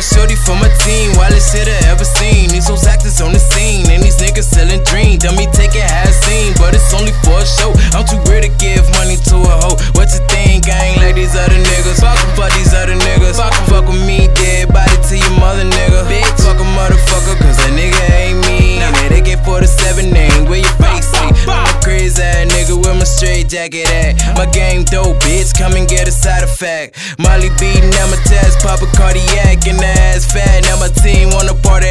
a shorty for my team, wildest shit I ever seen. These hoes actors on the scene, and these niggas selling dream. Dummy take it has seen, but it's only for a show. I'm too weird to give money to a hoe. What you think? I ain't like these other niggas. Fuck 'em, fuck these other niggas. Fuck 'em, fuck with me, dead body to your mother, nigga. Bitch, fuck a motherfucker, cause that nigga ain't me. And that AK 47 name, where your face see? I'm a crazy ass nigga with my straight jacket at. My game dope, bitch, come effect. Molly beating, I'm a test, pop a cardiac, and the ass fat. Now my team wanna part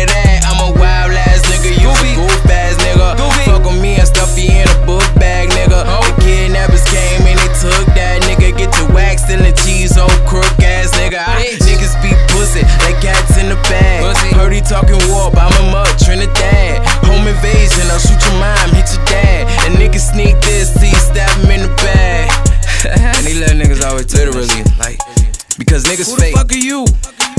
like, because niggas Who the fake. fuck are you?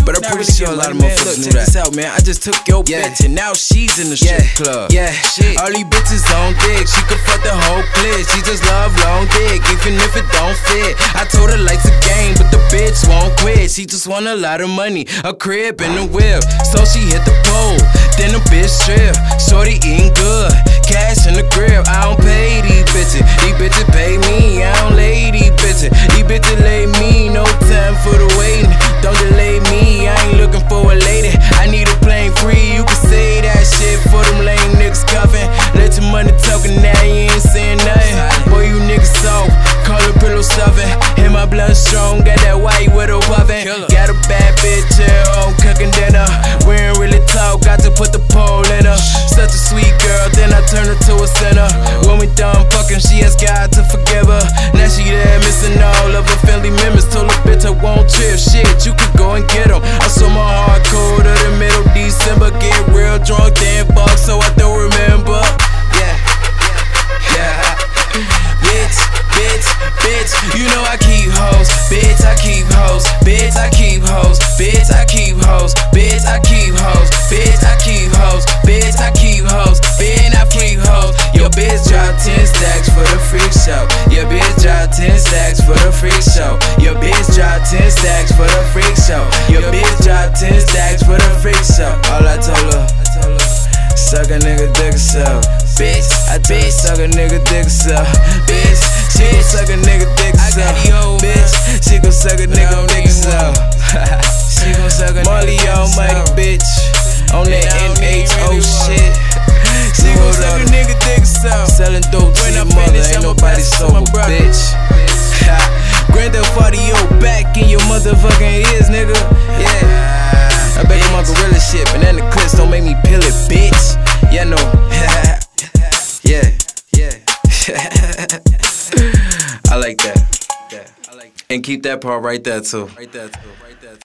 But I'm pretty sure a lot of motherfuckers knew check that. this out, man. I just took your Yeah. bitch and now she's in the Yeah, strip club. yeah, shit. All these bitches on dick, she could fuck the whole clique. She just love long dick, even if it don't fit. I told her life's a game, but the bitch won't quit. She just want a lot of money, a crib and a whip. So she hit the pole, then the bitch strip. Shorty eating good, cash in the grip. I don't pay Blood strong, got that white widow puffin'. Got a bad bitch here, home cooking dinner. We ain't really talk, got to put the pole in her. Such a sweet girl, then I turn her to a sinner. When we done fucking, she asked God to forgive her. Now she there missing all of her family members. Told her bitch I won't trip. Shit, you could go and get them. Freak show. Your bitch drop 10 stacks for the freak show. Your bitch drop 10 stacks for the freak show. All I told her, suck a nigga dick so. Bitch, I told her suck a nigga dick so. Bitch, she gon' suck a nigga dick so. Bitch, she gon' suck a nigga dick so. Back in your motherfucking ears, nigga. Yeah. I bet them on gorilla shit, banana clips don't make me peel it, bitch. Yeah, no. yeah, yeah. I like that. And keep that part right there too. Right there too. Right there too.